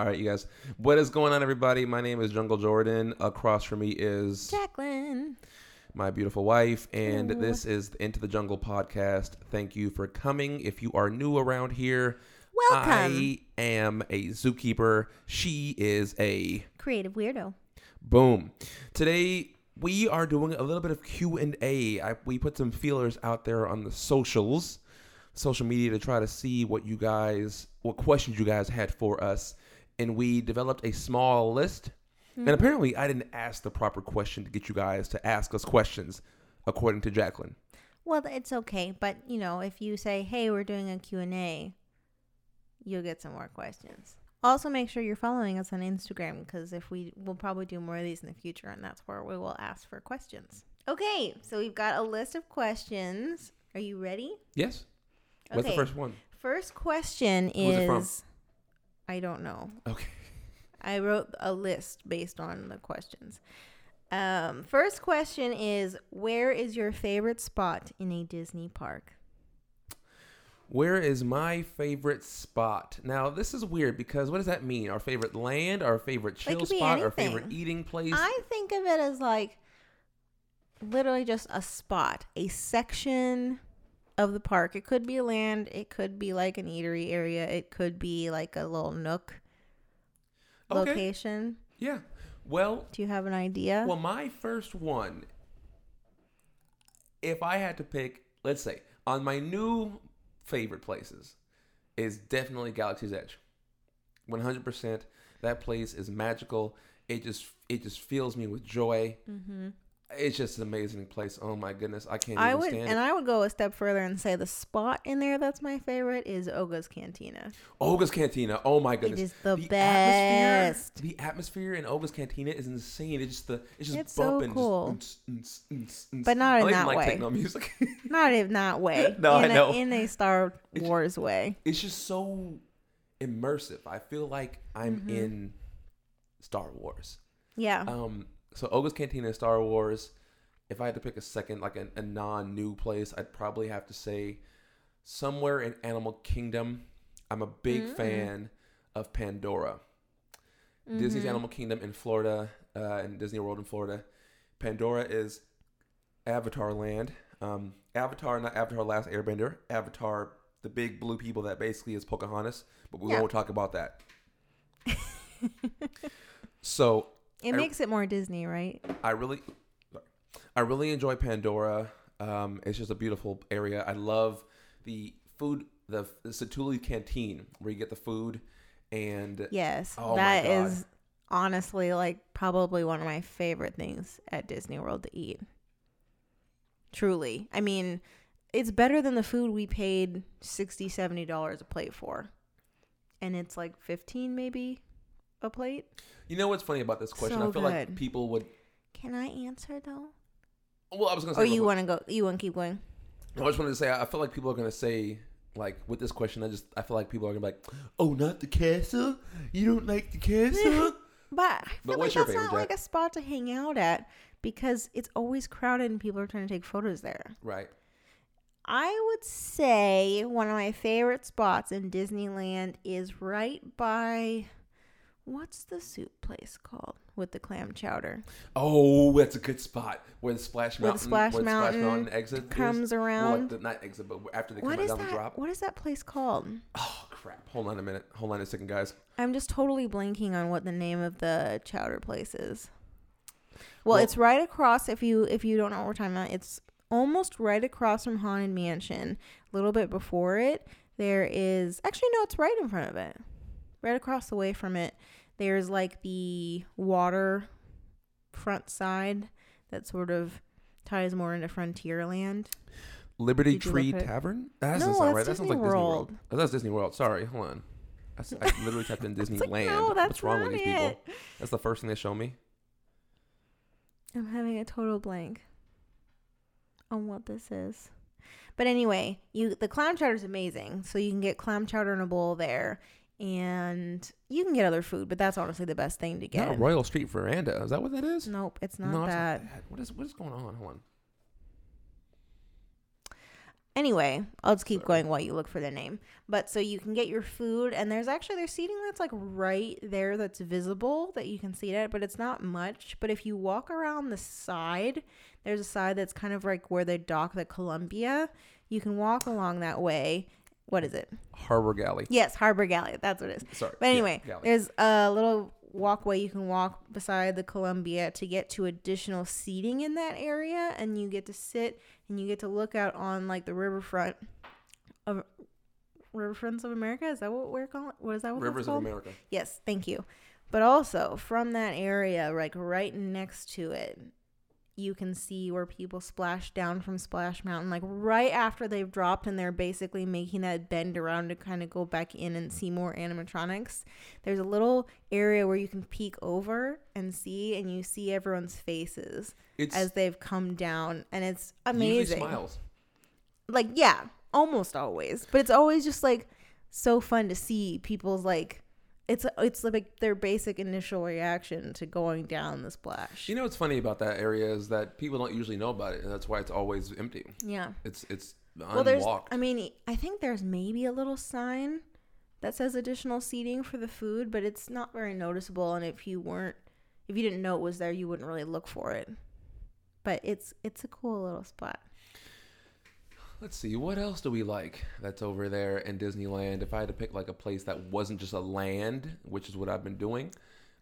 All right, you guys. What is going on, everybody? My name is Jungle Jordan. Across from me is Jacqueline. my beautiful wife, and Hello. this is the Into the Jungle podcast. Thank you for coming. If you are new around here, Welcome. I am a zookeeper. She is a Creative weirdo. Boom. Today we are doing a little bit of Q and A. We put some feelers out there on the socials, social media, to try to see what you guys, what questions you guys had for us, and we developed a small list. And mm-hmm. apparently, I didn't ask the proper question to get you guys to ask us questions, according to Jacqueline. Well, it's okay, but you know, if you say, "Hey, we're doing a Q&A," you'll get some more questions. Also, make sure you're following us on Instagram because if we we'll probably do more of these in the future, and that's where we will ask for questions. Okay, so we've got a list of questions. Are you ready? Yes. What's the first one? First question Who's it from? is I don't know. Okay. I wrote a list based on the questions. Um, first question is Where is your favorite spot in a Disney park? Where is my favorite spot? Now, this is weird because what does that mean? Our favorite land, our favorite chill spot, our favorite eating place? I think of it as like literally just a spot, a section of the park. It could be a land, it could be like an eatery area, it could be like a little nook Okay. location. Yeah. Well, Do you have an idea? well, my first one, if I had to pick, let's say, on my new favorite places, is definitely Galaxy's Edge. One hundred percent. That place is magical. It just it just fills me with joy. mm-hmm. It's just an amazing place. Oh my goodness, I can't I even would, and it. I would go a step further and say the spot in there that's my favorite is Oga's Cantina. Olga's Cantina. Oh my goodness. is the atmosphere- best. the atmosphere in Olga's Cantina is insane. It's just the it's just It's so cool. Just, mm, mm, mm, mm, But not in that like way. techno music. Not in that way. No, I in know. In a Star It's- Wars way. it's just so immersive. I feel like I'm Mhm. in Star Wars. Yeah. Um, so Olga's Cantina Star Wars. If I had to pick a second, like a, a non-new place, I'd probably have to say somewhere in Animal Kingdom. I'm a big Mm. fan of Pandora. Disney's Mhm. Animal Kingdom in Florida, uh, and Disney World in Florida. Pandora is Avatar Land. Um, Avatar, not Avatar Last Airbender. Avatar, the big blue people that basically is Pocahontas, but we Yeah. won't talk about that. so It I- makes it more Disney, right? I really, I really enjoy Pandora. Um, it's just a beautiful area. I love the food, the, the Satu'li Canteen, where you get the food, and Yes. Oh that is honestly like probably one of my favorite things at Disney World to eat. Truly. I mean, it's better than the food we paid 60 70 dollars a plate for. And it's like 15 maybe a plate. you know what's funny about this question? So I feel like people would. Can I answer though? Well, I was gonna say. Or you want to go you want to keep going? I just wanted to say, I feel like people are gonna say, like, with this question, I just, I feel like people are gonna be like, "Oh, not the castle. You don't like the castle." But I feel But like that's favorite, not like a spot to hang out at because it's always crowded and people are trying to take photos there. right. I would say one of my favorite spots in Disneyland is right by what's the soup place called with the clam chowder? Oh, that's a good spot where the Splash Where the Mountain, Splash where the Splash Mountain Mountain exit. Comes Well, around. like the, not exit, but after they come is down that? the drop. What is that place called? Oh crap! Hold on a minute. Hold on a second, guys. I'm just totally blanking on what the name of the chowder place is. Well, Well- it's right across. If you if you don't know what we're talking about, it's almost right across from Haunted Mansion. A little bit before it, there is actually no, it's right in front of it. Right across the way from it, there's like the water front side that sort of ties more into Frontierland. Liberty Tree Tavern. That No, doesn't sound that's right. That sounds like Disney World. World. Oh, that's Disney World. Sorry. Hold on. I literally typed in Disneyland. like, no, that's What's wrong with these people? That's the first thing they show me. I'm having a total blank on what this is. But anyway, you the clam chowder is amazing. So you can get clam chowder in a bowl there, and you can get other food, but that's honestly the best thing to get. Not Royal Street Veranda. Is that what that is? Nope, it's not no, that. not that. What is what is going on? Hold on. Anyway, I'll just keep Sorry. going while you look for the name. But so you can get your food, and there's actually there's seating that's like right there that's visible that you can see it, but it's not much. But if you walk around the side, there's a side that's kind of like where they dock the Columbia. You can walk along that way. What is it? Harbor Galley. Yes, Harbor Galley. That's what it is. Sorry. But anyway, galley. there's a little walkway you can walk beside the Columbia to get to additional seating in that area, and you get to sit and you get to look out on like the riverfront of Riverfronts of America. Is that what we're calling? What is that? What Rivers of? America. Yes, thank you. But also from that area, like right next to it, you can see where people splash down from Splash Mountain, like right after they've dropped and they're basically making that bend around to kind of go back in and see more animatronics. There's a little area where you can peek over and see, and you see everyone's faces It's as they've come down, and it's usually amazing. smiles. Like, yeah, almost always, but it's always just like so fun to see people's like. It's it's like their basic initial reaction to going down the splash. You know what's funny about that area is that people don't usually know about it, and that's why it's always empty. yeah. It's it's Well, there's. I mean, I think there's maybe a little sign that says additional seating for the food, but it's not very noticeable. And if you weren't, if you didn't know it was there, you wouldn't really look for it. But it's it's a cool little spot. Let's see, what else do we like that's over there in Disneyland? If I had to pick like a place that wasn't just a land, which is what I've been doing,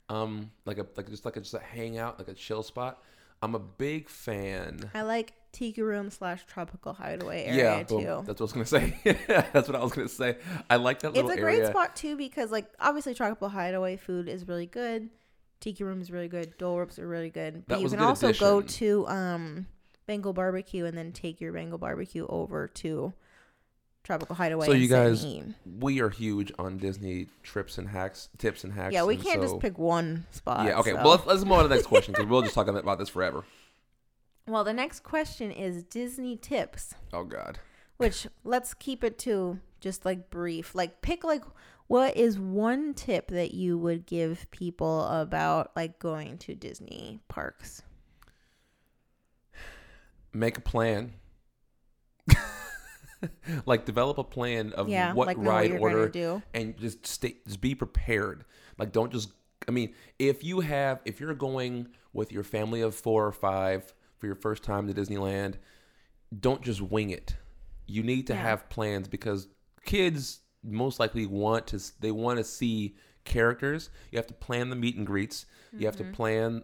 um, like a like just like a, just a hangout, like a chill spot. I'm a big fan. I like tiki room slash tropical hideaway area yeah, boom. too. that's what I was gonna say. that's what I was gonna say. I like that It's a great area. spot too because like obviously tropical hideaway food is really good. Tiki room is really good. Dole Whips are really good. But That you can also go to um Bengal barbecue and then take your Bengal barbecue over to tropical hideaway. So you guys-. We are huge on Disney trips and hacks, tips and hacks. yeah, we can't so- just pick one spot. Yeah, okay. so- Well, let's, let's move on to the next question because we'll just talk about this forever. well, the next question is Disney tips. Oh God. Which let's keep it to just like brief. Like pick like what is one tip that you would give people about like going to Disney parks? Make a plan. like develop a plan of yeah, what like ride what order do. and just stay just be prepared. Like don't just I mean, if you have if you're going with your family of 4 or 5 for your first time to Disneyland, don't just wing it. You need to Yeah. have plans because kids most likely want to they want to see characters. You have to plan the meet and greets. You have to Mm-hmm. plan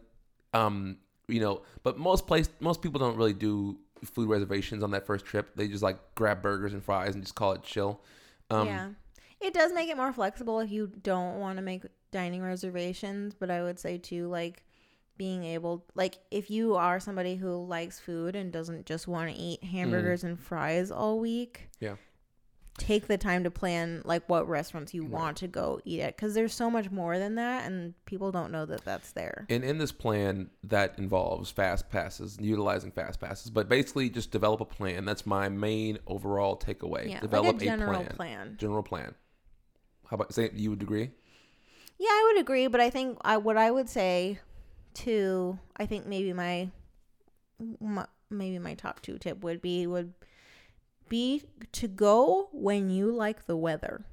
um you know, but most place most people don't really do food reservations on that first trip. They just like grab burgers and fries and just call it chill. Um yeah. It does make it more flexible if you don't want to make dining reservations, but I would say too like being able like if you are somebody who likes food and doesn't just want to eat hamburgers and fries all week. Mm. Yeah. Take the time to plan like what restaurants you want to go eat at cuz there's so much more than that and people don't know that that's there. And in this plan, that involves fast passes, utilizing fast passes. But basically, just develop a plan. That's my main overall takeaway. Yeah, develop like a general plan. plan. General plan. How about say you would agree? Yeah, I would agree, but I think I what I would say to I think maybe my, my maybe my top two tip would be would be to go when you like the weather.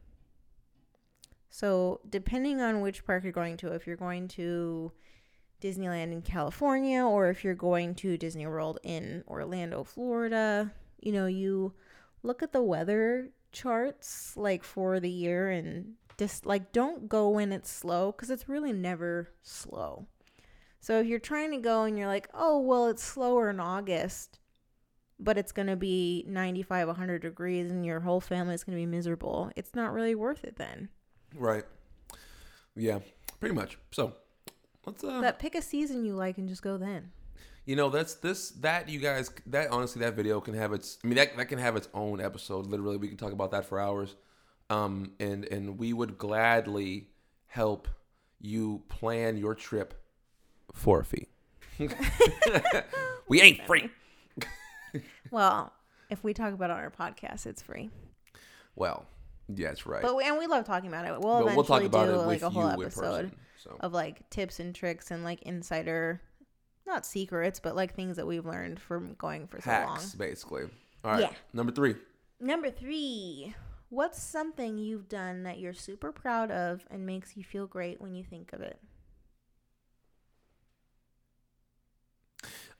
So, depending on which park you're going to, if you're going to Disneyland in California or if you're going to Disney World in Orlando, Florida, you know, you look at the weather charts like for the year and just like don't go when it's slow because it's really never slow. So if you're trying to go and you're like, oh, well, it's slower in August, but it's going to be 95, 100 degrees and your whole family is going to be miserable, it's not really worth it then. Right. Yeah, pretty much. So let's uh But pick a season you like and just go then. you know that's this that you guys that honestly that video can have its I mean that that can have its own episode. Literally we can talk about that for hours. Um and and we would gladly help you plan your trip for a fee. we ain't free. Well, if we talk about it on our podcast, it's free. Well, yeah, that's right. But we, and we love talking about it. We'll But eventually we'll talk about do it like a whole episode person. So of like tips and tricks and like insider, not secrets, but like things that we've learned from going for so long. basically. All right, Yeah. number three. Number three. What's something you've done that you're super proud of and makes you feel great when you think of it?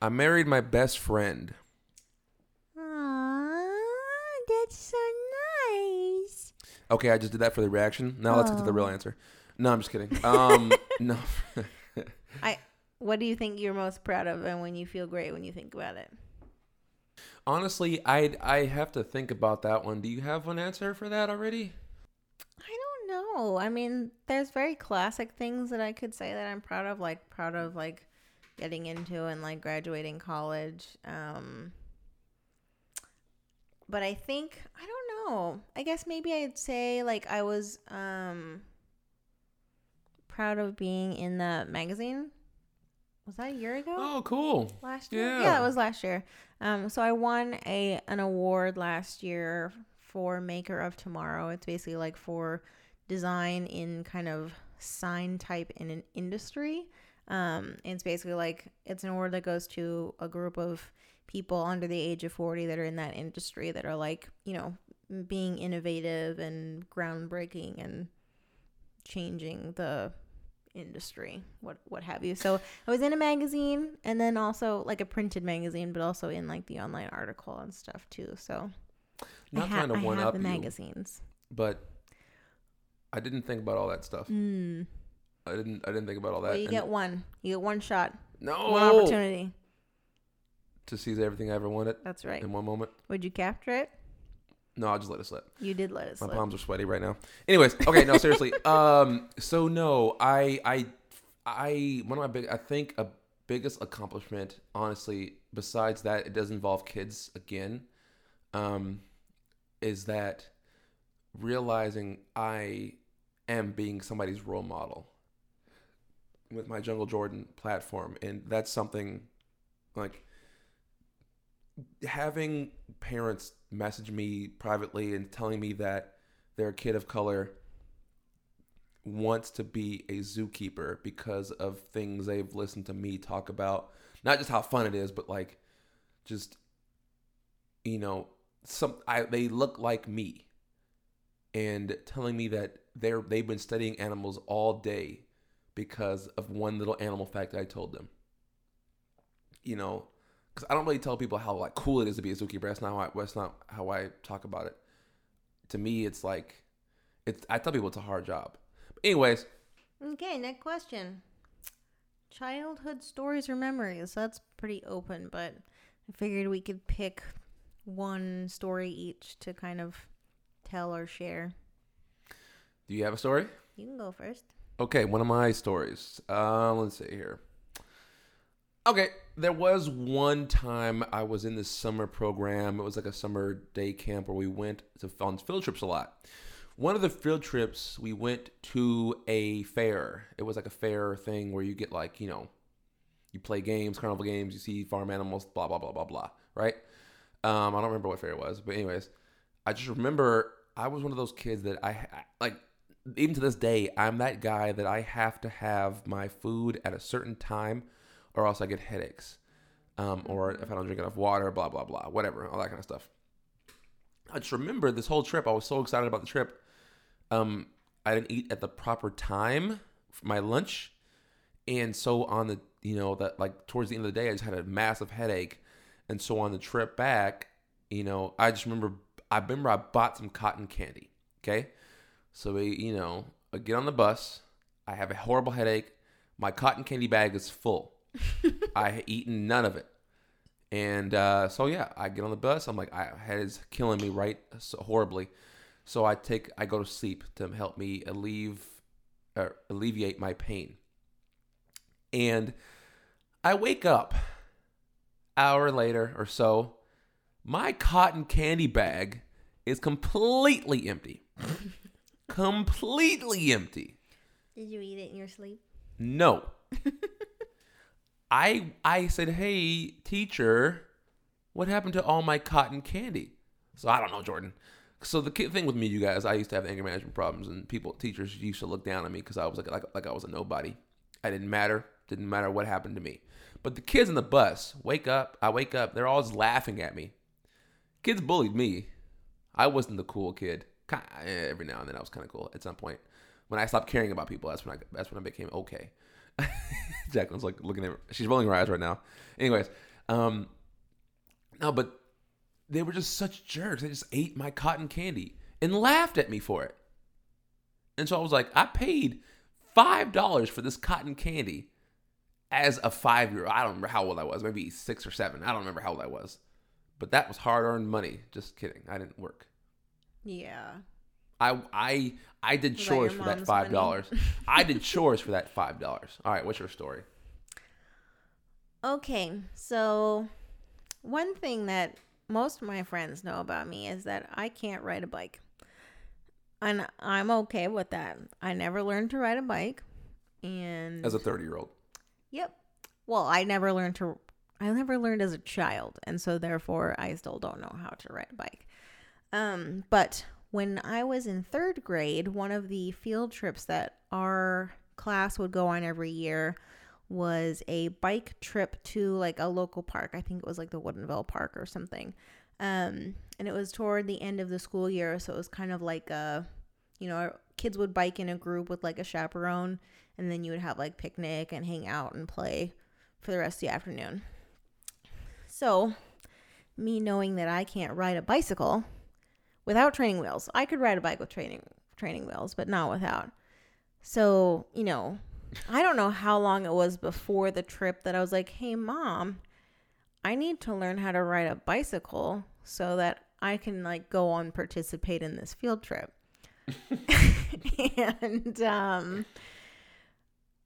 I married my best friend. That's so nice. Okay, I just did that for the reaction. Now let's get to the real Oh. answer. No, I'm just kidding. Um, no. I. What do you think you're most proud of and when you feel great when you think about it? Honestly, I I have to think about that one. Do you have an answer for that already? I don't know. I mean, there's very classic things that I could say that I'm proud of, like proud of like getting into and like graduating college. Um but I think I don't know. I guess maybe I'd say like I was um proud of being in the magazine. Was that a year ago? Oh, cool. last year. Yeah. Yeah, it was last year. Um, so I won a an award last year for Maker of Tomorrow. It's basically like for design in kind of sign type in an industry. Um, it's basically like it's an award that goes to a group of people under the age of 40 that are in that industry that are like, you know, being innovative and groundbreaking and changing the industry, what what have you. So I was in a magazine and then also like a printed magazine, but also in like the online article and stuff too. So Not I, ha- trying to one up the you, magazines. but I didn't think about all that stuff. Mm. I didn't. I didn't think about all that. Well, you And- get one. You get one shot, no one opportunity. To seize everything I ever wanted That's right. in one moment. Would you capture it? No, I'll just let it slip. You did let it My slip. palms are sweaty right now. Anyways, okay, no, seriously. Um, so no, I, I, I, one of my big, I think a biggest accomplishment, honestly, besides that, it does involve kids again, um, is that realizing I am being somebody's role model with my Jungle Jordan platform, and that's something like having parents message me privately and telling me that their kid of color wants to be a zookeeper because of things they've listened to me talk about. Not just how fun it is but like just you know some I they look like me. And telling me that they're they've been studying animals all day because of one little animal fact I told them. You know because I don't really tell people how like cool it is to be a zookeeper. That's not how I, that's not how I talk about it. To me, it's like it's. I tell people it's a hard job. But anyways, Okay, next question. Childhood stories or memories. That's pretty open, but I figured we could pick one story each to kind of tell or share. do you have a story? You can go first. Okay, one of my stories. Uh, let's see here. Okay, there was one time I was in this summer program. It was like a summer day camp where we went to on field trips a lot. One of the field trips, we went to a fair. It was like a fair thing where you get like, you know, you play games, carnival games, you see farm animals, blah blah blah blah blah, right? Um, I don't remember what fair it was, but anyways, I just remember I was one of those kids that I, I like even to this day, I'm that guy that I have to have my food at a certain time or else I get headaches. Um, or if I don't drink enough water, blah, blah, blah, whatever, all that kind of stuff. I just remember this whole trip. I was so excited about the trip. Um, I didn't eat at the proper time for my lunch. And so on the, you know, that like towards the end of the day, I just had a massive headache. And so on the trip back, you know, I just remember, I remember I bought some cotton candy. Okay. So we, you know, I get on the bus. I have a horrible headache. My cotton candy bag is full. I had eaten none of it. And uh, so yeah, I get on the bus. I'm like, I head is killing me right so horribly. So I take, I go to sleep to help me alleviate, or alleviate my pain. And I wake up hour later or so. My cotton candy bag is completely empty. completely empty. Did you eat it in your sleep? No. I I said, "Hey, teacher, what happened to all my cotton candy?" So I don't know, Jordan. So the thing with me, you guys, I used to have anger management problems, and people, teachers used to look down on me because I was like, like like I was a nobody. I didn't matter. Didn't matter what happened to me. But the kids in the bus wake up. I wake up. They're all laughing at me. Kids bullied me. I wasn't the cool kid. Eh, Every now and then I was kind of cool. At some point, when I stopped caring about people, that's when I that's when I became okay. Jacqueline's like looking at her. she's rolling her eyes right now. Anyways, um, no, but they were just such jerks. They just ate my cotton candy and laughed at me for it. And so I was like, I paid five dollars for this cotton candy as a five year old. I don't remember how old I was, maybe six or seven. I don't remember how old I was. But that was hard earned money. Just kidding. I didn't work. Yeah. I I I did Was chores your for that five dollars. I did chores for that five dollars. All right, what's your story? Okay, so one thing that most of my friends know about me is that I can't ride a bike. And I'm okay with that. I never learned to ride a bike. And As a thirty year old. Yep. Well, I never learned to I never learned as a child, and so therefore I still don't know how to ride a bike. Um, but when I was in 3rd grade, one of the field trips that our class would go on every year was a bike trip to like a local park. I think it was like the Woodinville Park or something. Um, and it was toward the end of the school year, so it was kind of like a you know, kids would bike in a group with like a chaperone, and then you would have like picnic and hang out and play for the rest of the afternoon. So, me knowing that I can't ride a bicycle without training wheels, I could ride a bike with training training wheels, but not without. So, you know, I don't know how long it was before the trip that I was like, "Hey, mom, I need to learn how to ride a bicycle so that I can like go on participate in this field trip." and um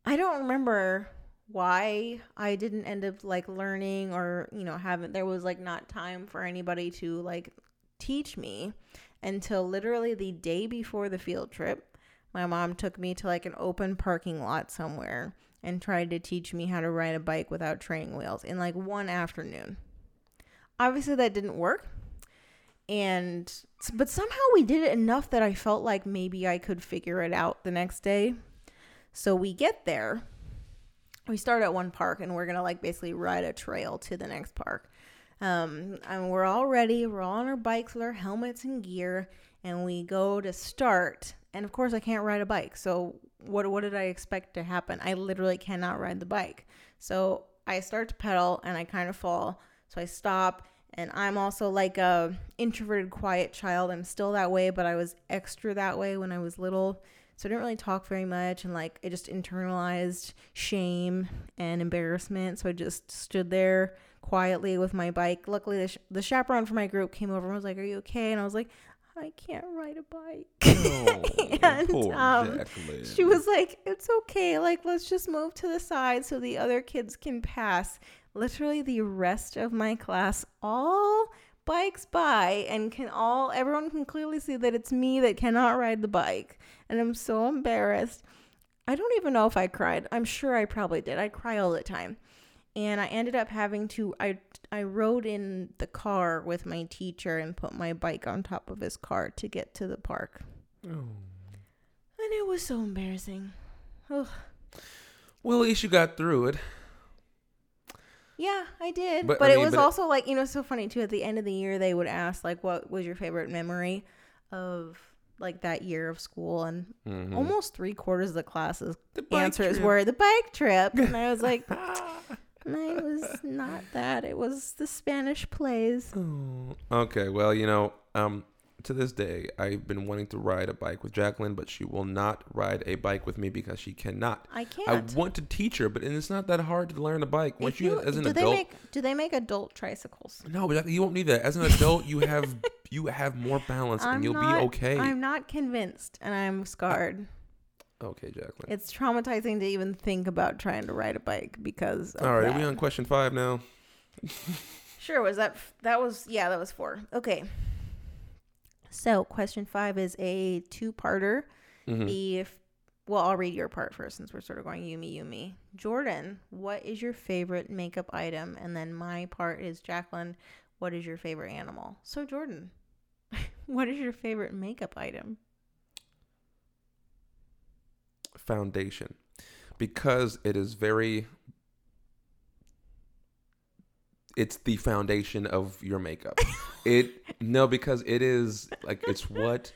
I don't remember why I didn't end up like learning or, you know, haven't there was like not time for anybody to like teach me until literally the day before the field trip. My mom took me to like an open parking lot somewhere and tried to teach me how to ride a bike without training wheels in like one afternoon. Obviously that didn't work. And but somehow we did it enough that I felt like maybe I could figure it out the next day. So we get there. We start at one park and we're gonna like basically ride a trail to the next park. Um, and we're all ready. We're all on our bikes with our helmets and gear, and we go to start. And of course, I can't ride a bike. So what what did I expect to happen? I literally cannot ride the bike. So I start to pedal and I kind of fall. So I stop and I'm also like a introverted quiet child. I'm still that way, but I was extra that way when I was little. So I didn't really talk very much and like I just internalized shame and embarrassment. So I just stood there quietly with my bike. Luckily the, sh- the chaperone for my group came over and was like, "Are you okay?" And I was like, "I can't ride a bike." and poor um, she was like, "It's okay. Like, let's just move to the side so the other kids can pass." Literally, the rest of my class all bikes by and can all everyone can clearly see that it's me that cannot ride the bike, and I'm so embarrassed. I don't even know if I cried. I'm sure I probably did. I cry all the time. And I ended up having to I I rode in the car with my teacher and put my bike on top of his car to get to the park. Oh. And it was so embarrassing. Ugh. Well, at least you got through it. Yeah, I did. But, But, I it was but also like, you know, so funny too. At the end of the year, they would ask, like, what was your favorite memory of like that year of school? And Mhm. almost three quarters of the classes The answers trip. were the bike trip. And I was like, mine was not that. It was the Spanish plays. Oh, okay. Well, you know, um, to this day, I've been wanting to ride a bike with Jacqueline, but she will not ride a bike with me because she cannot. I can't. I want to teach her, but it's not that hard to learn a bike. Once If you, as an do adult, they make do they make adult tricycles? no, but you won't need that. As an adult, you have you have more balance, and you'll not, be okay. I'm not convinced, and I'm scarred. Okay, Jacqueline. It's traumatizing to even think about trying to ride a bike because. All right, that. are we on question five now? Sure. Was that that was yeah that was four. Okay. So question five is a two-parter. Mhm. The well, I'll read your part first since we're sort of going Yumi Yumi. Jordan, what is your favorite makeup item? And then my part is Jacqueline. What is your favorite animal? So Jordan, what is your favorite makeup item? Foundation, because it is very. it's the foundation of your makeup. it no because it is like it's what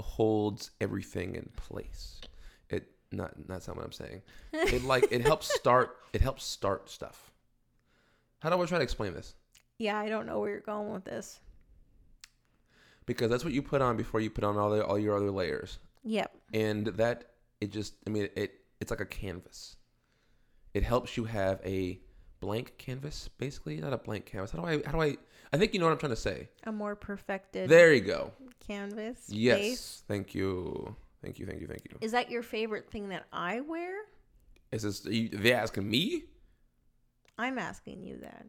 holds everything in place. It not that's not what I'm saying. It like it helps start it helps start stuff. How do I try to explain this? Yeah, I don't know where you're going with this. Because that's what you put on before you put on all the all your other layers. Yep. And that it just I mean it it's like a canvas. It helps you have a blank canvas, basically. Not a blank canvas. How do I how do I I think you know what I'm trying to say. A more perfected There you go. canvas. Yes. base. Thank you. Thank you. Thank you. Thank you. Is that your favorite thing that I wear? Is this you, they asking me? I'm asking you that.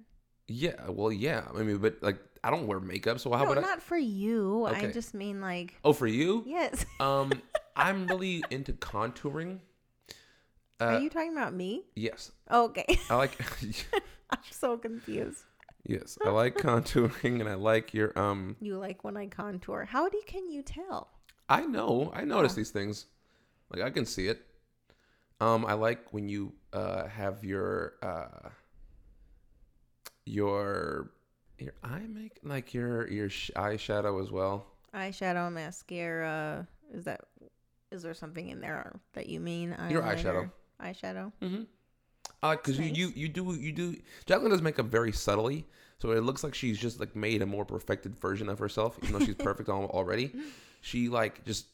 Yeah. Well, yeah. I mean, but like I don't wear makeup, so how no, would I? not for you. Okay. I just mean like Oh, for you? yes. Um, I'm really into contouring. Uh, Are you talking about me? yes, Okay. I like. I'm so confused. yes, I like contouring, and I like your um. You like when I contour. How do can you tell? I know. I notice Oh. these things. Like I can see it. Um, I like when you uh have your uh your your eye make like your your sh- eyeshadow as well. Eyeshadow, mascara. Is that is there something in there that you mean? Your eyeshadow. Eyeshadow. Mm-hmm. I like because you, you you do you do. Jacqueline does makeup very subtly, so it looks like she's just like made a more perfected version of herself, even though she's perfect already. She like just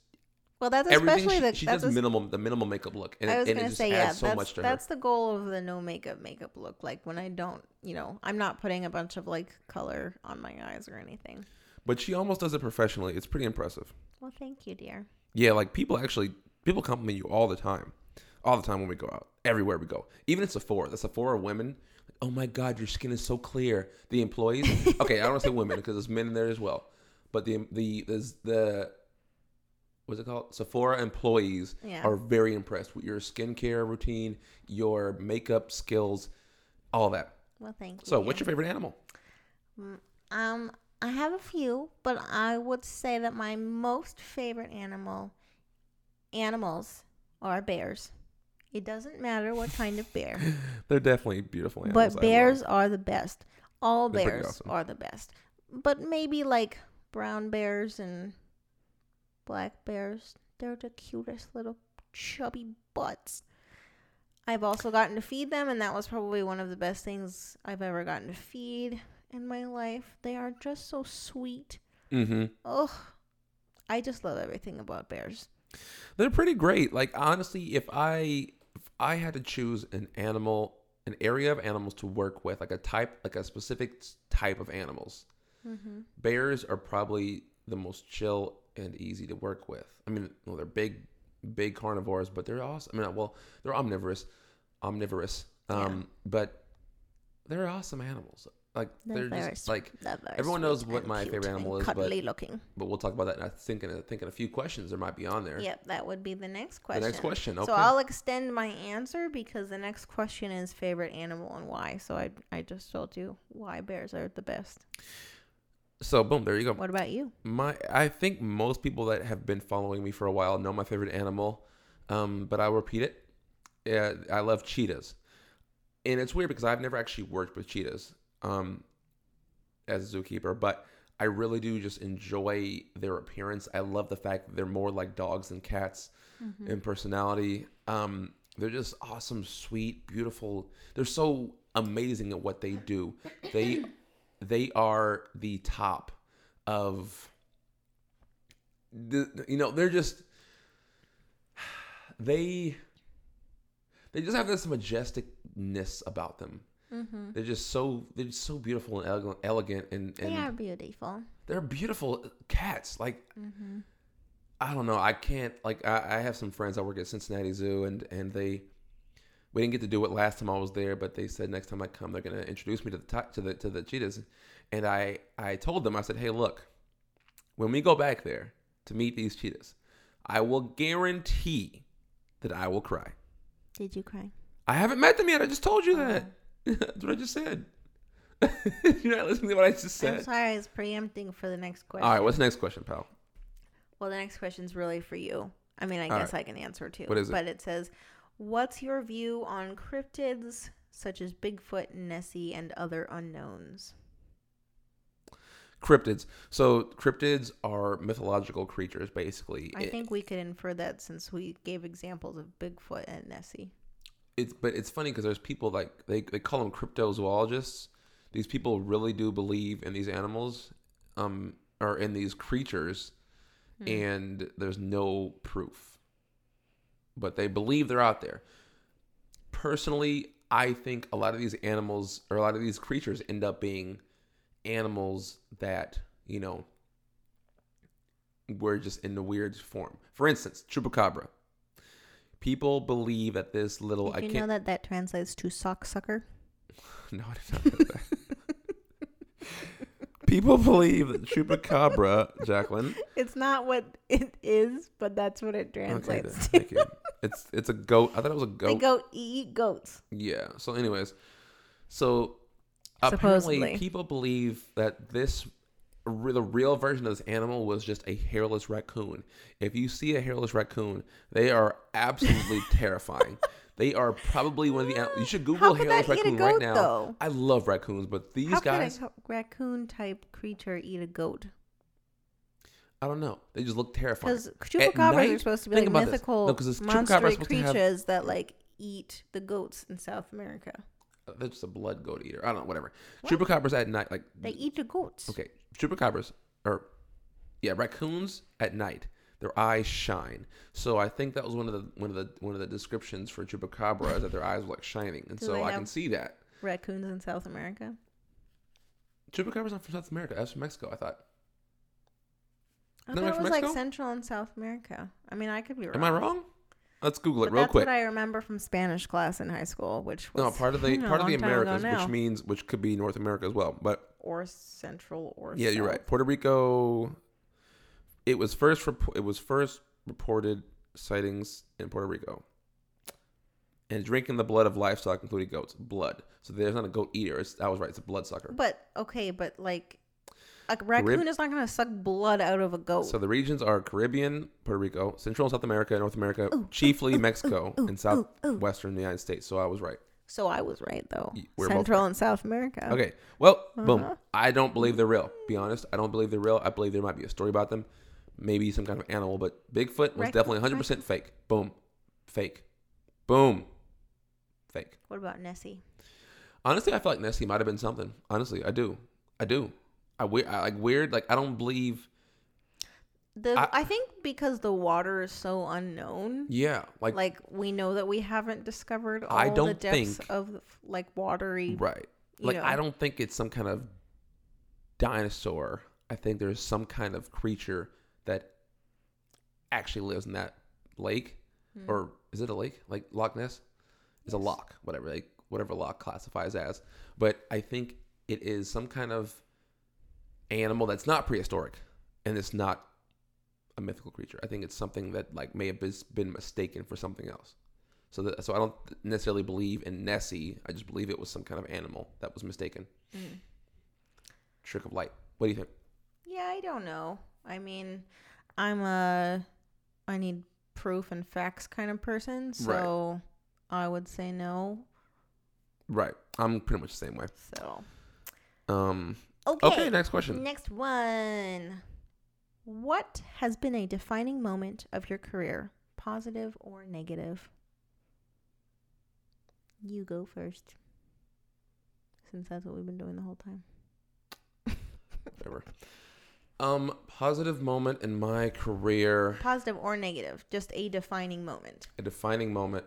Well, that's especially she, the she that's does a- minimal the minimal makeup look, and, I was and it gonna just say yeah. so that's much to her. that's the goal of the no makeup makeup look. Like when I don't, you know, I'm not putting a bunch of like color on my eyes or anything. But she almost does it professionally. It's pretty impressive. Well, thank you, dear. Yeah, like people actually people compliment you all the time, all the time when we go out, everywhere we go. Even at Sephora, the Sephora women, like, oh my god, your skin is so clear. The employees, okay, I don't want to say women because there's men in there as well, but the the there's the what's it called? Sephora employees Yeah. are very impressed with your skincare routine, your makeup skills, all that. Well, thank you. So, what's your favorite animal? Um, I have a few, but I would say that my most favorite animal animals are bears. It doesn't matter what kind of bear, They're definitely beautiful animals. But bears are the best. All They're bears awesome. are the best. But maybe like brown bears and black bears, they're the cutest little chubby butts. I've also gotten to feed them, and that was probably one of the best things I've ever gotten to feed in my life. They are just so sweet. Mm-hmm. Ugh. I just love everything about bears. They're pretty great. Like honestly, if I if I had to choose an animal, an area of animals to work with, like a type, like a specific type of animals, Mm-hmm. bears are probably the most chill and easy to work with. I mean, well, they're big, big carnivores, but they're awesome. I mean, well, they're omnivorous, omnivorous. Um, but they're awesome animals. Like They're they're, just like They're everyone knows what my favorite animal is, but- cuddly looking. but we'll talk about that. And I think in a, think in a few questions there might be on there. Yep, that would be the next question. The next question. Okay. So I'll extend my answer because the next question is favorite animal and why. So I I just told you why bears are the best. so boom, there you go. What about you? My, I think most people that have been following me for a while know my favorite animal, um, but I'll repeat it. Yeah, I love cheetahs, and it's weird because I've never actually worked with cheetahs um, as a zookeeper, but I really do just enjoy their appearance. I love the fact that they're more like dogs than cats Mm-hmm. in personality. Um, they're just awesome, sweet, beautiful. They're so amazing at what they do. They they are the top of the you know they're just they they just have this majesticness about them. Mm-hmm. They're just so they're just so beautiful and elegant, elegant and and They are beautiful. they're beautiful cats. Like Mm-hmm. I don't know. I can't like I, I have some friends I work at Cincinnati Zoo and and they we didn't get to do it last time I was there, but they said next time I come they're gonna introduce me to the to the to the cheetahs, and I I told them I said hey look, when we go back there to meet these cheetahs, I will guarantee that I will cry. Did you cry? I haven't met them yet. I just told you that. That's what I just said. You're not listening to what I just said. I'm sorry, I was preempting for the next question. All right, what's the next question, pal? Well, the next question's really for you. I mean, I All guess I can answer too. What is it? But it says, "What's your view on cryptids such as Bigfoot, Nessie, and other unknowns. Cryptids. So cryptids are mythological creatures, basically. I It- think we could infer that since we gave examples of Bigfoot and Nessie. It's but it's funny because there's people like they they call them cryptozoologists. These people really do believe in these animals, um, or in these creatures, Hmm. and there's no proof. But they believe they're out there. Personally, I think a lot of these animals or a lot of these creatures end up being animals that you know were just in the weird form. For instance, chupacabra. People believe that this little Did I you can't know that that translates to sock sucker? no, I did not know that. People believe that chupacabra, Jacqueline. It's not what it is, but that's what it translates to. thank you. It's it's a goat. I thought it was a goat. They goat. eat goats. Yeah. So, anyways, so apparently people believe that this the real version of this animal was just a hairless raccoon. If you see a hairless raccoon, they are absolutely terrifying. They are probably one of the. You should Google hairless that eat a raccoon right now. though? I love raccoons, but these How guys, could a raccoon type creature eat a goat? I don't know. They just look terrifying. Because chupacabras night- are supposed to be like about this. mythical No, 'cause it's- chupacabras are monstrous supposed to have- creatures that like eat the goats in South America. Just a blood goat eater. I don't know. Whatever. What? Chupacabras at night, like They eat the goats. Okay, chupacabras or yeah, raccoons at night. Their eyes shine. So I think that was one of the one of the one of the descriptions for chupacabra is that their eyes were like shining, and Do so they I can see that. Raccoons in South America. Chupacabras not from South America. That's from Mexico. I thought. I No, thought it was like Central and South America. I mean, I could be wrong. Am I wrong? Let's Google it But real that's quick. what I remember from Spanish class in high school, which was no, part of the you know, part of the long time ago Americas, which means which could be North America as well. But or Central or yeah, you're right. Puerto Rico. It was first it was first reported sightings in Puerto Rico. And drinking the blood of livestock, including goats, blood. So there's not a goat eater. It's, I was right. It's a bloodsucker. But okay, but like a raccoon is not going to suck blood out of a goat. So the regions are Caribbean, Puerto Rico, Central and South America, North America, Ooh, chiefly ooh, Mexico, ooh, and southwestern United States. So I was right. So I was right though. We're Central right. and South America. Okay. Well, boom. Uh-huh. I don't believe they're real. Be honest. I don't believe they're real. I believe there might be a story about them. Maybe some kind of animal, but Bigfoot was Raccoon- definitely 100% fake. Boom. Fake. Boom. Fake. What about Nessie? Honestly, I feel like Nessie might have been something. Honestly, I do. I do. I, we- I like weird. Like I don't believe. The I- I, think because the water is so unknown. Yeah. Like, Like, we know that we haven't discovered all I the don't the depths think- of like watery. right. Like know. I don't think it's some kind of dinosaur. I think there's some kind of creature that actually lives in that lake, Hmm. or is it a lake? Like Loch Ness is a lock, whatever, like whatever lock classifies as. But I think it is some kind of animal that's not prehistoric, and it's not a mythical creature. I think it's something that like may have been mistaken for something else. So that, so I don't necessarily believe in Nessie. I just believe it was some kind of animal that was mistaken. Mm. Trick of light. What do you think? Yeah, I don't know. I mean, I'm a I need proof and facts kind of person, so I would say no. Right. I'm pretty much the same way. So Um. Okay, Okay. Next question. next one. What has been a defining moment of your career, positive or negative? You go first, since that's what we've been doing the whole time. Whatever. Um. Positive moment in my career. Positive or negative, just a defining moment. A defining moment.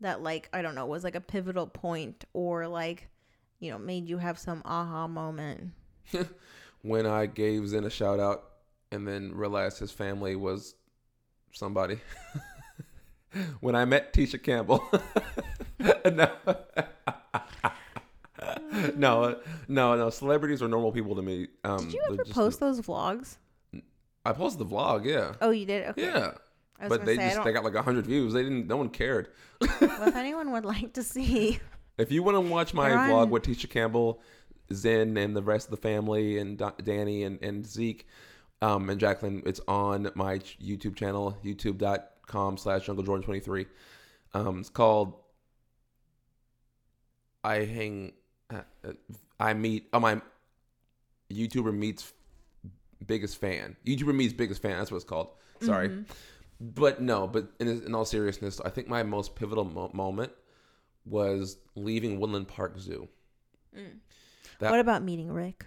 that like I don't know was like a pivotal point or like you know made you have some aha moment. when I gave Xen a shout out and then realized his family was somebody. when I met Tisha Campbell. no. no, no, no. Celebrities are normal people to me. Um, Did you ever post those vlogs? I posted the vlog, yeah, Oh, you did. Okay. yeah. But they say, just they got like hundred views. They didn't. No one cared. well, if anyone would like to see, If you want to watch my They're vlog with Tisha Campbell, Xen, and the rest of the family, and Da- Danny and, and Zeke, um, and Jacqueline, it's on my YouTube channel, youtube.com slash Jungle Jordan 23. Um, it's called I hang, uh, uh, I meet, oh my, YouTuber meets biggest fan. YouTuber meets biggest fan. That's what it's called. Sorry, Mhm. but no. But in, in all seriousness, I think my most pivotal mo- moment was leaving Woodland Park Zoo. Mm. That- what about meeting Rick?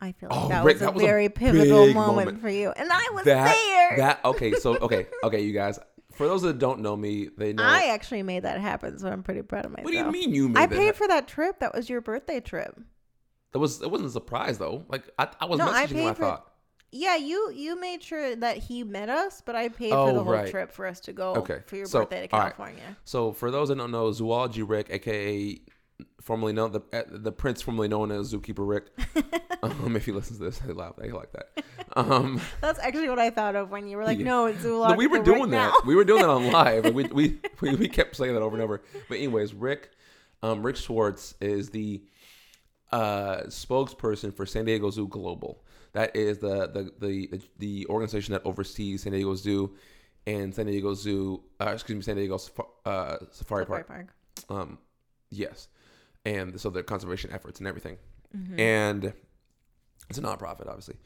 I feel like Oh, that Rick, was a that was a very pivotal moment, moment. for you, and I was That there. that okay. So okay, okay, you guys. For those that don't know me, they know. I actually made that happen, so I'm pretty proud of myself. what do you mean you made I paid for that trip. That was your birthday trip. That was it wasn't a surprise though. Like I, I was No, messaging. I paid for- thought. Yeah, you you made sure that he met us, but I paid for Oh, the whole right. trip for us to go Okay, for your so, birthday to all right. California. So for those that don't know, Zoology Rick, aka formerly known the uh, the prince formerly known as Zookeeper Rick. um, if he listens to this, they laugh. They like that. Um, That's actually what I thought of when you were like, Yeah. "No, it's no, zoological." we were doing now. that. We were doing that on live. We, we we we kept saying that over and over. But anyways, Rick, um, Rick Schwartz is the uh, spokesperson for San Diego Zoo Global. That is the the the the organization that oversees San Diego Zoo and San Diego Zoo. Uh, excuse me, San Diego Safari, uh, Safari Safari Park. Park. Um, yes, and so their conservation efforts and everything, Mhm. and it's a nonprofit, obviously.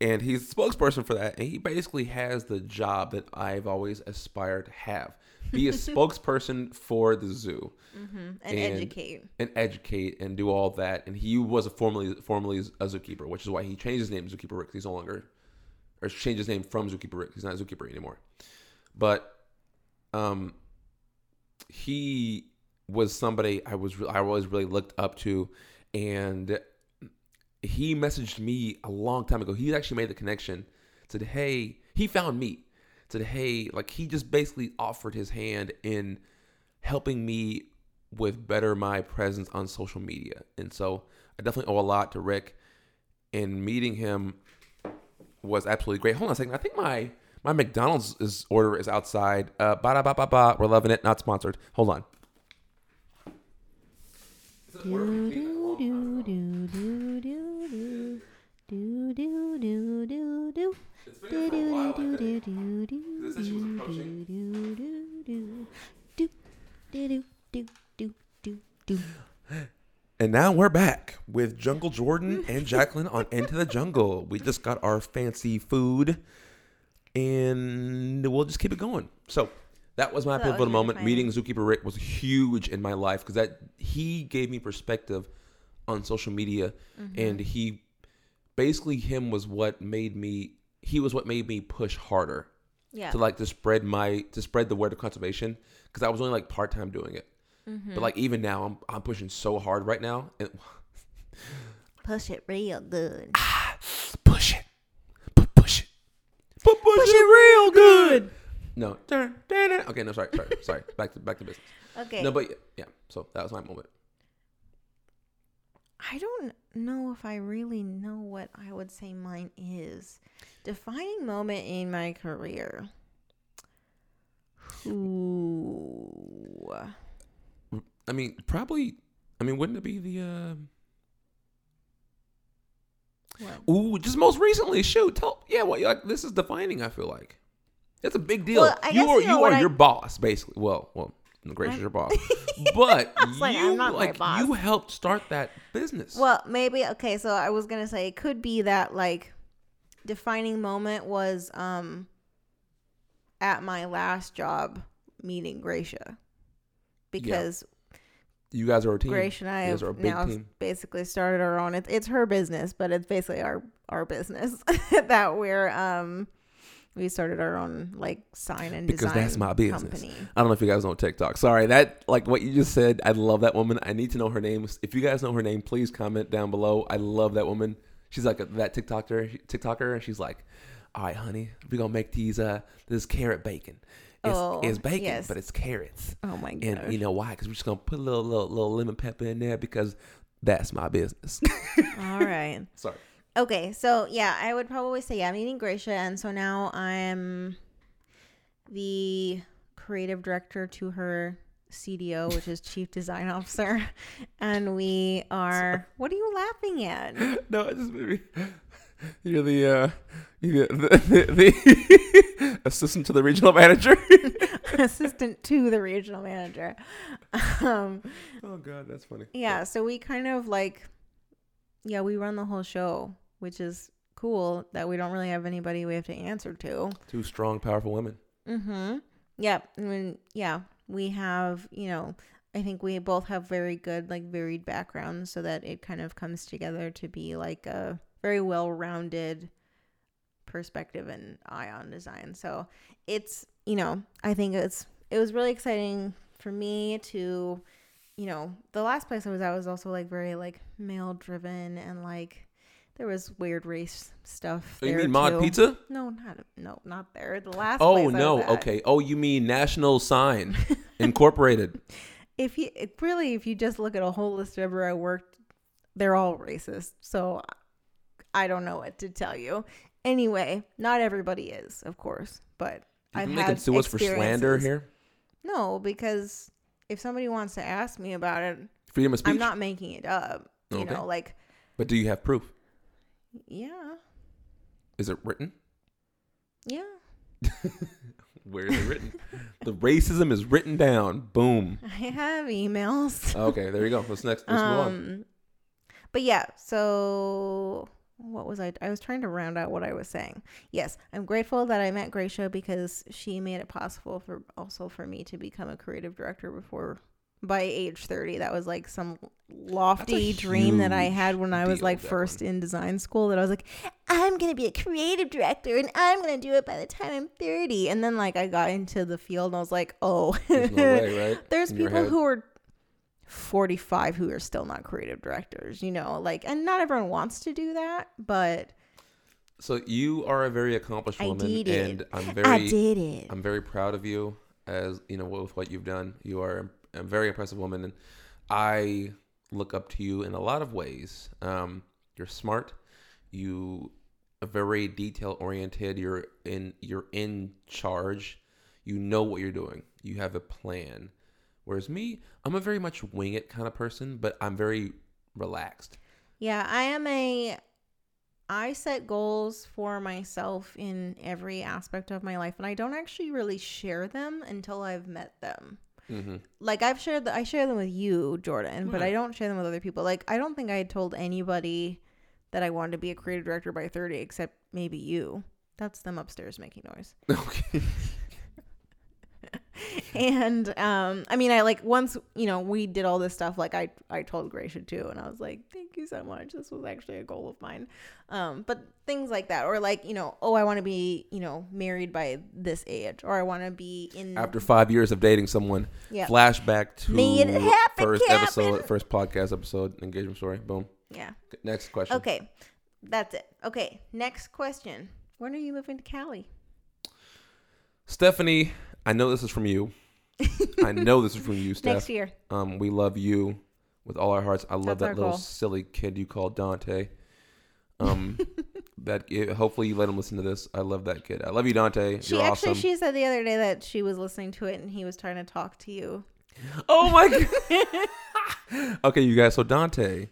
And he's the spokesperson for that, and he basically has the job that I've always aspired to have: be a spokesperson for the zoo Mhm. And, and- educate. and educate and do all that. And he was a formerly formerly a zookeeper, which is why he changed his name to Zookeeper Rick. He's no longer, or changed his name from Zookeeper Rick. He's not a zookeeper anymore. But, um, he was somebody I was I always really looked up to, and he messaged me a long time ago. He actually made the connection. Said, "Hey," he found me. Said, "Hey," like he just basically offered his hand in helping me with better my presence on social media. And so I definitely owe a lot to Rick. And meeting him was absolutely great. Hold on a second. I think my my McDonald's is order is outside. Uh, ba da ba ba ba. We're loving it. Not sponsored. Hold on. Do do do do do do do do do do do and now we're back with Jungle Jordan and Jacqueline on Into the Jungle. We just got our fancy food and we'll just keep it going. So that was my so pivotal moment. Meeting Zookeeper Rick was huge in my life because that he gave me perspective on social media, mm-hmm. and he basically him was what made me he was what made me push harder Yeah. to like to spread my to spread the word of conservation because I was only like part time doing it. Mm-hmm. But like even now, I'm I'm pushing so hard right now. And Push it real good. Ah, push it, Pu- push it, Pu- push, it real good. No, dun, dun. okay, no, sorry, sorry, sorry. Back to back to business. Okay. No, but yeah, so that was my moment. I don't know if I really know what I would say mine is. Defining moment in my career. Ooh. I mean, probably. I mean, wouldn't it be the? Uh, What? ooh, just most recently. Shoot, tell yeah. What like this is defining. I feel like it's a big deal. Well, you are you know you are I- your boss, basically. Well, well, Grace is your boss, but like, you I'm not my like you helped start that business. Well, maybe okay, so I was gonna say it could be that like defining moment was um at my last job meeting Gracia. Because you guys are a team. Gracia and I have are a big now team. basically started our own. It's it's her business, but it's basically our our business that we're um we started our own like sign and Because design that's my business. company. I don't know if you guys know TikTok. Sorry, that like what you just said. I love that woman. I need to know her name. If you guys know her name, please comment down below. I love that woman. She's like a, that TikToker. TikToker, and she's like, "All right, honey, we're gonna make these. Uh, this carrot bacon. It's, Oh, it's bacon, yes. but it's carrots. Oh my god. And you know why? Because we're just gonna put a little, little, little lemon pepper in there because that's my business. All right. Sorry. Okay, so yeah, I would probably say yeah, I'm eating Gracia, and so now I'm the creative director to her CDO, which is Chief Design Officer, and we are. What are you laughing at? no, it just maybe. You're the uh, you're the, the, the assistant to the regional manager. assistant to the regional manager. Um, oh God, that's funny. yeah, so we kind of like, yeah, we run the whole show, which is cool that we don't really have anybody we have to answer to. Two strong, powerful women. Mm-hmm. Yeah. I mean, yeah, we have, you know, I think we both have very good, like, varied backgrounds so that it kind of comes together to be like a very well rounded perspective and eye on design. So it's, you know, I think it's, it was really exciting for me to, you know, the last place I was at was also like very like male driven and like there was weird race stuff. Oh, you mean Mod too. Pizza? No, not no, not there. The last. Oh I no, okay. Oh, you mean National Sign Incorporated? if you it really if you just look at a whole list of everywhere I worked, they're all racist. So I don't know what to tell you. Anyway, not everybody is, of course, but I've think they had can sue us for slander here? No, because if somebody wants to ask me about it, Freedom of speech. I'm not making it up. You Okay. know, like But do you have proof? Yeah, Is it written? yeah. Where is it written? the racism is written down. Boom. I have emails. Okay, there you go. What's next? Let's move on. um, but yeah, so what was I? I was trying to round out what I was saying. Yes, I'm grateful that I met Gracia because she made it possible for also for me to become a creative director before by age 30 that was like some lofty dream that i had when i was deal, like first one. in design school that i was like i'm gonna be a creative director and i'm gonna do it by the time i'm 30 and then like i got into the field and i was like oh There's no way, right? there's people who are 45 who are still not creative directors you know like and not everyone wants to do that but So you are a very accomplished I woman, did it. and I'm very i did it I'm very proud of you. As you know, with what you've done, you are a very impressive woman, and I look up to you in a lot of ways. Um, you're smart. You are very detail oriented. You're in. You're in charge. You know what you're doing. You have a plan. Whereas me, I'm a very much wing it kind of person, but I'm very relaxed. yeah i am a i set goals for myself in every aspect of my life and i don't actually really share them until i've met them hmm like I've shared the, I share them with you, Jordan, but I don't share them with other people. Like I don't think I had told anybody that I wanted to be a creative director by 30 except maybe you. That's them upstairs making noise. Okay. and um I mean I like once, you know, we did all this stuff like I I told Gracia too and I was like, "Thank you so much. This was actually a goal of mine." Um but things like that or like, you know, oh, I want to be, you know, married by this age or I want to be in After five years of dating someone, yeah. flashback to happen, first Captain. episode, first podcast episode, engagement story. Boom. Yeah. Next question. Okay, that's it. Okay, next question. When are you moving to Cali? Stephanie, I know this is from you. I know this is from you, Steph. Next year. Um, we love you with all our hearts. I love That's our that little goal. silly kid you call Dante. Um, that kid- hopefully you let him listen to this. I love that kid. I love you, Dante. She You're actually awesome. she said the other day that she was listening to it and he was trying to talk to you. oh my god. okay, you guys. So Dante,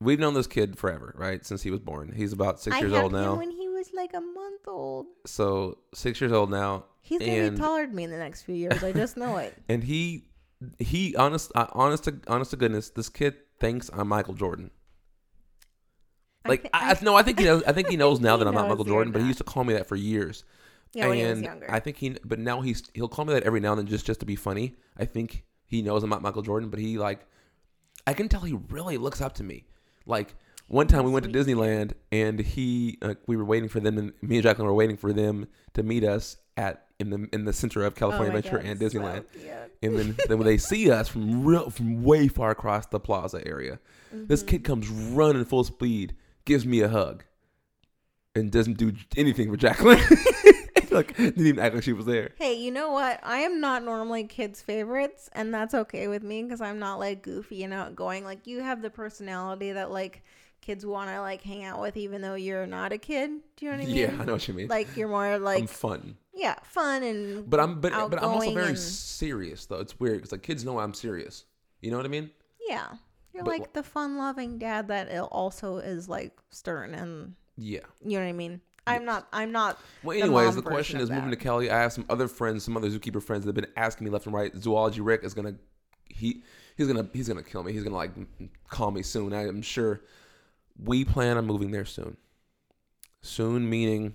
we've known this kid forever, right? Since he was born. He's about six I years had old him now. when he was like a month old. So six years old now. He's gonna And- be taller than me in the next few years. I just know it. and he he honest uh, honest to honest to goodness this kid thinks i'm michael jordan like thi- I, I, no i think he knows i think he knows now He that i'm not michael jordan but he used to call me that for years yeah, when he was and younger. i think he but now he's he'll call me that every now and then just just to be funny i think he knows i'm not michael jordan but he like i can tell he really looks up to me like one time we went to disneyland and he uh, we were waiting for them and me and jacqueline were waiting for them to meet us at in the in the center of Oh california my adventure God, and so disneyland cute. and then, then when they see us from real from way far across the plaza area, this Mm-hmm. kid comes running full speed, gives me a hug, and doesn't do anything for Jacqueline. like didn't even act like she was there. Hey, you know what? I am not normally kids' favorites, and that's okay with me because I'm not like goofy and outgoing. Like you have the personality that like kids want to like hang out with, even though you're not a kid. Do you know what I mean? Yeah, I know what you mean. Like you're more I'm like fun, yeah, fun and but I'm but but I'm also very and- serious though. It's weird because like kids know I'm serious. You know what I mean? yeah. You're But like the fun-loving dad that also is like stern and Yeah. You know what I mean? I'm not. I'm not. Well, the anyways, mom the, question is of moving to that. Cali. I have some other friends, some other zookeeper friends that have been asking me left and right. Zoology Rick is gonna he he's gonna he's gonna kill me. He's gonna like call me soon. I am sure. We plan on moving there soon. Soon meaning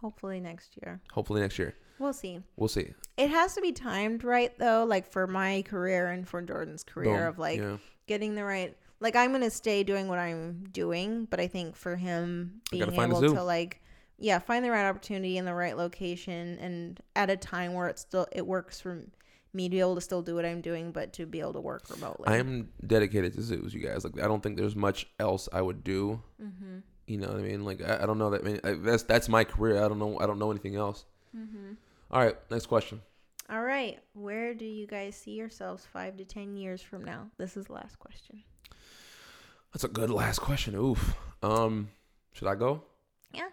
Hopefully next year. hopefully next year. We'll see. We'll see. It has to be timed right though, like for my career and for Jordan's career Boom. of like yeah. getting the right. Like I'm gonna stay doing what I'm doing, but I think for him being gotta find a able to like, yeah, find the right opportunity in the right location and at a time where it still it works for me to be able to still do what I'm doing, but to be able to work remotely. I am dedicated to zoos, you guys. Like I don't think there's much else I would do. Mm-hmm. You know what I mean? Like I, I don't know that. I mean, I, that's that's my career. I don't know. I don't know anything else. Mm-hmm. All right, next question. All right, where do you guys see yourselves five to ten years from now? This is the last question. That's a good last question. Oof. Um, should I go? Yeah.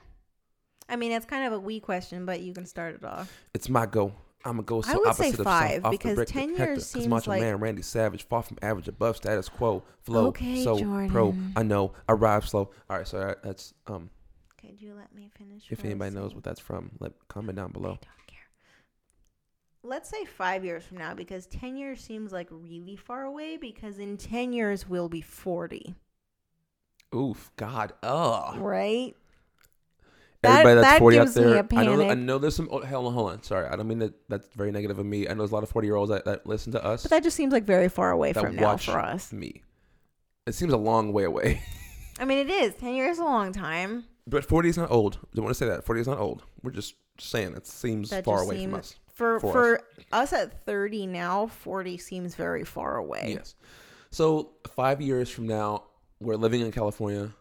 I mean, it's kind of a wee question, but you can start it off. It's my go. I'm gonna go. So I would say opposite of five, the because 10 Hector, years 'cause seems Macho like- Man, Randy Savage, far from average, above status quo, flow, Okay, so pro. Jordan. I know, arrive slow. All right, so that- that's um. Okay, do you let me finish? If what I was anybody knows what that's from, let comment down below. I don't care. Let's say five years from now, because ten years seems like really far away. Because in ten years we'll be forty, Oof, God, ugh. right? That- Everybody that's that 40 out gives me there, a I know, I know there's some. Oh, hold on, hold on. Sorry, I don't mean that. That's very negative of me. I know there's a lot of 40 year olds that, that listen to us. But that just seems like very far away That from now watch- for us. me. It seems a long way away. I mean, it is ten years is a long time. But 40 is not old. Don't want to say that. 40 is not old. We're just saying it seems That far just away from seems- us. For For for, us at thirty now, forty seems very far away. Yes. So five years from now, we're living in California.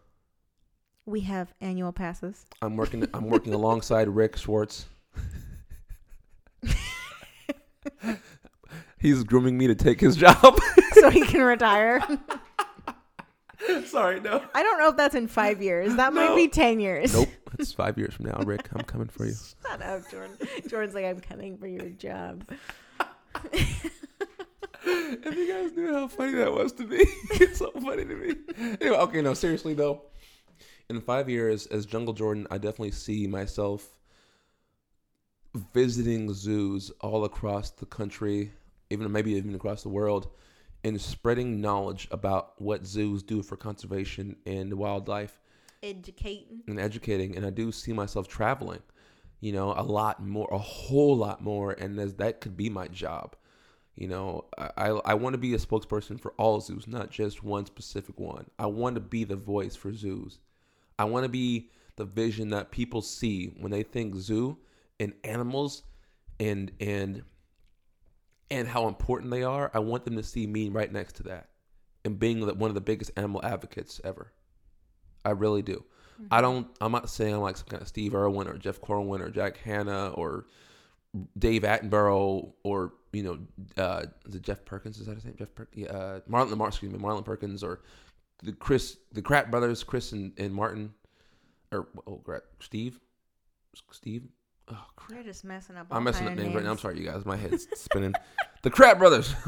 We have annual passes. I'm working. I'm working alongside Rick Schwartz. He's grooming me to take his job. so he can retire. Sorry, no. I don't know if that's in five years. That might be ten years. Nope. It's five years from now, Rick. I'm coming for you. Shut up, Jordan. Jordan's like, I'm coming for your job. if you guys knew how funny that was to me, it's so funny to me. Anyway, okay, no, seriously though, in five years as Jungle Jordan, I definitely see myself visiting zoos all across the country, even maybe even across the world, and spreading knowledge about what zoos do for conservation and wildlife Educating. and educating. And I do see myself traveling, you know, a lot more, a whole lot more, and as that could be my job. You know, I, I, I want to be a spokesperson for all zoos, not just one specific one. I want to be the voice for zoos. I want to be the vision that people see when they think zoo and animals and and and how important they are. I want them to see me right next to that and being one of the biggest animal advocates ever. I really do. I don't. I'm not saying I'm like some kind of Steve Irwin or Jeff Corwin or Jack Hanna or Dave Attenborough or you know, uh, is it Jeff Perkins? Is that his name? Jeff Perkins? Yeah, uh, Marlin. Mar- excuse me, Marlin Perkins or the Chris, the Kratt brothers, Chris and, and Martin, or oh, crap, Steve, Steve. Oh crap! You're just messing up. I'm messing up names right now. I'm sorry, you guys. My head's spinning. the Kratt brothers.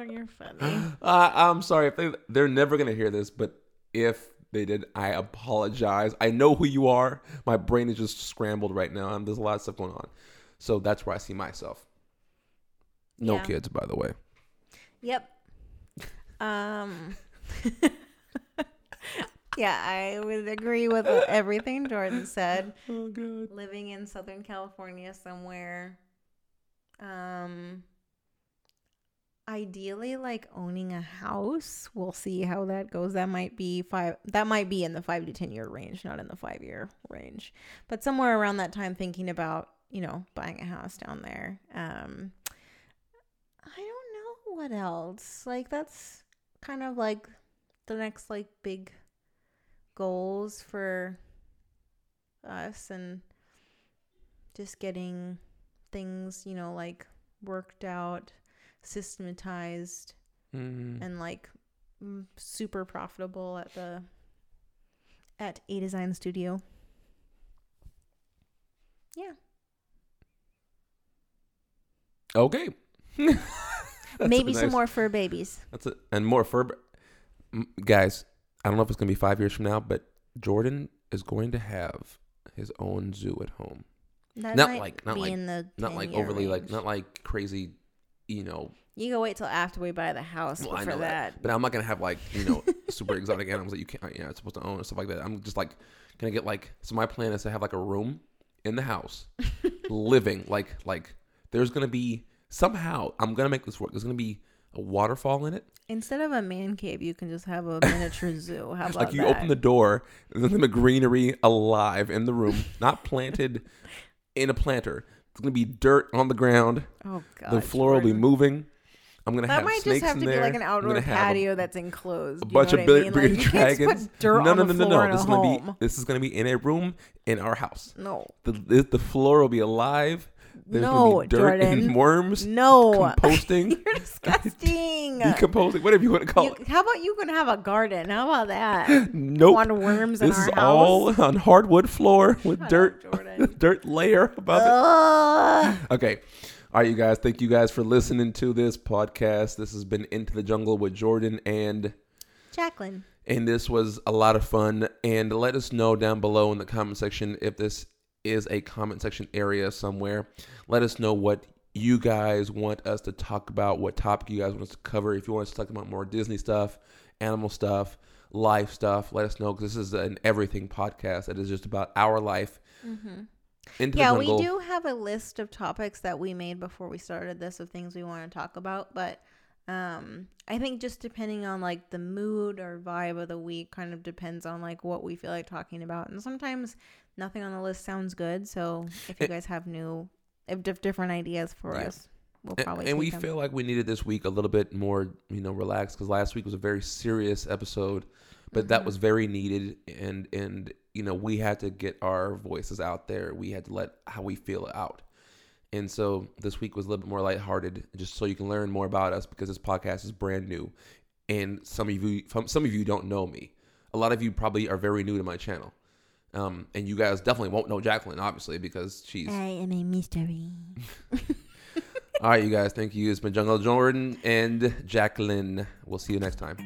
Oh, you're funny. Uh, I'm sorry if they they're never gonna hear this, but if they did, I apologize. I know who you are. My brain is just scrambled right now, and there's a lot of stuff going on. So that's where I see myself. No Yeah. kids, by the way. Yep. Um. yeah, I would agree with everything Jordan said. Oh god. Living in Southern California somewhere. Um. Ideally, like owning a house. We'll see how that goes. That might be five. That might be in the five to ten year range, not in the five year range. But somewhere around that time, thinking about you know buying a house down there. Um. I don't know what else. Like that's kind of like the next like big goals for us and just getting things, you know, like worked out, systematized Mm. and like super profitable at the at A Design Studio. Yeah. Okay. Maybe a some more fur babies. That's it, and more fur. m- Guys, I don't know if it's gonna be five years from now, but Jordan is going to have his own zoo at home. That Not might like- not be like- in the Not like 10-year overly like not like crazy, you know. You can wait till after we buy the house Well, for that. that, but I'm not gonna have like you know super exotic animals that you can't you know supposed to own and stuff like that. I'm just like gonna get like so my plan is to have like a room in the house, living like like there's gonna be somehow I'm gonna make this work. There's gonna be a waterfall in it. Instead of a man cave, you can just have a miniature zoo. How about like you that? open the door, there's but greenery alive in the room, not planted in a planter. It's gonna be dirt on the ground. oh god, the floor will be moving. I'm gonna have to do That have might just have to there. be like an outdoor a- patio that's enclosed. a you bunch of what I bi- mean? big Like, you can't just dragons. put dirt no, no, the no, no, no. This is gonna be this is gonna be in a room in our house. No, The the, the floor will be alive. There's No, dirt and Jordan. worms no, composting, you're disgusting. decomposing, whatever you want to call You- it. how about you can have a garden? How about that? Nope. Want worms in This our is house? all on hardwood floor with Shut dirt, Jordan. dirt layer above it. Okay. All right, you guys. Thank you guys for listening to this podcast. This has been Into the Jungle with Jordan and Jacqueline. and this was a lot of fun. And let us know down below in the comment section if this is a comment section area somewhere. Let us know what you guys want us to talk about, what topic you guys want us to cover. If you want us to talk about more Disney stuff, animal stuff, life stuff, let us know because this is an everything podcast that is just about our life. Mm-hmm. Into Yeah, we do have a list of topics that we made before we started this of things we want to talk about, but um I think just depending on like the mood or vibe of the week kind of depends on like what we feel like talking about. And sometimes nothing on the list sounds good, so if you And- guys have new if diff- different ideas for Yeah. us, we'll And- probably and, take we them. feel like we needed this week a little bit more, you know, relaxed because last week was a very serious episode, but that Mhm. was very needed, and and you know we had to get our voices out there. We had to let how we feel out, and so this week was a little bit more lighthearted, just so you can learn more about us because this podcast is brand new, and some of you some of you don't know me. A lot of you probably are very new to my channel. Um, and you guys definitely won't know Jacqueline, obviously, because she's I am a mystery. all right, you guys. Thank you. It's been Jungle Jordan and Jacqueline. We'll see you next time.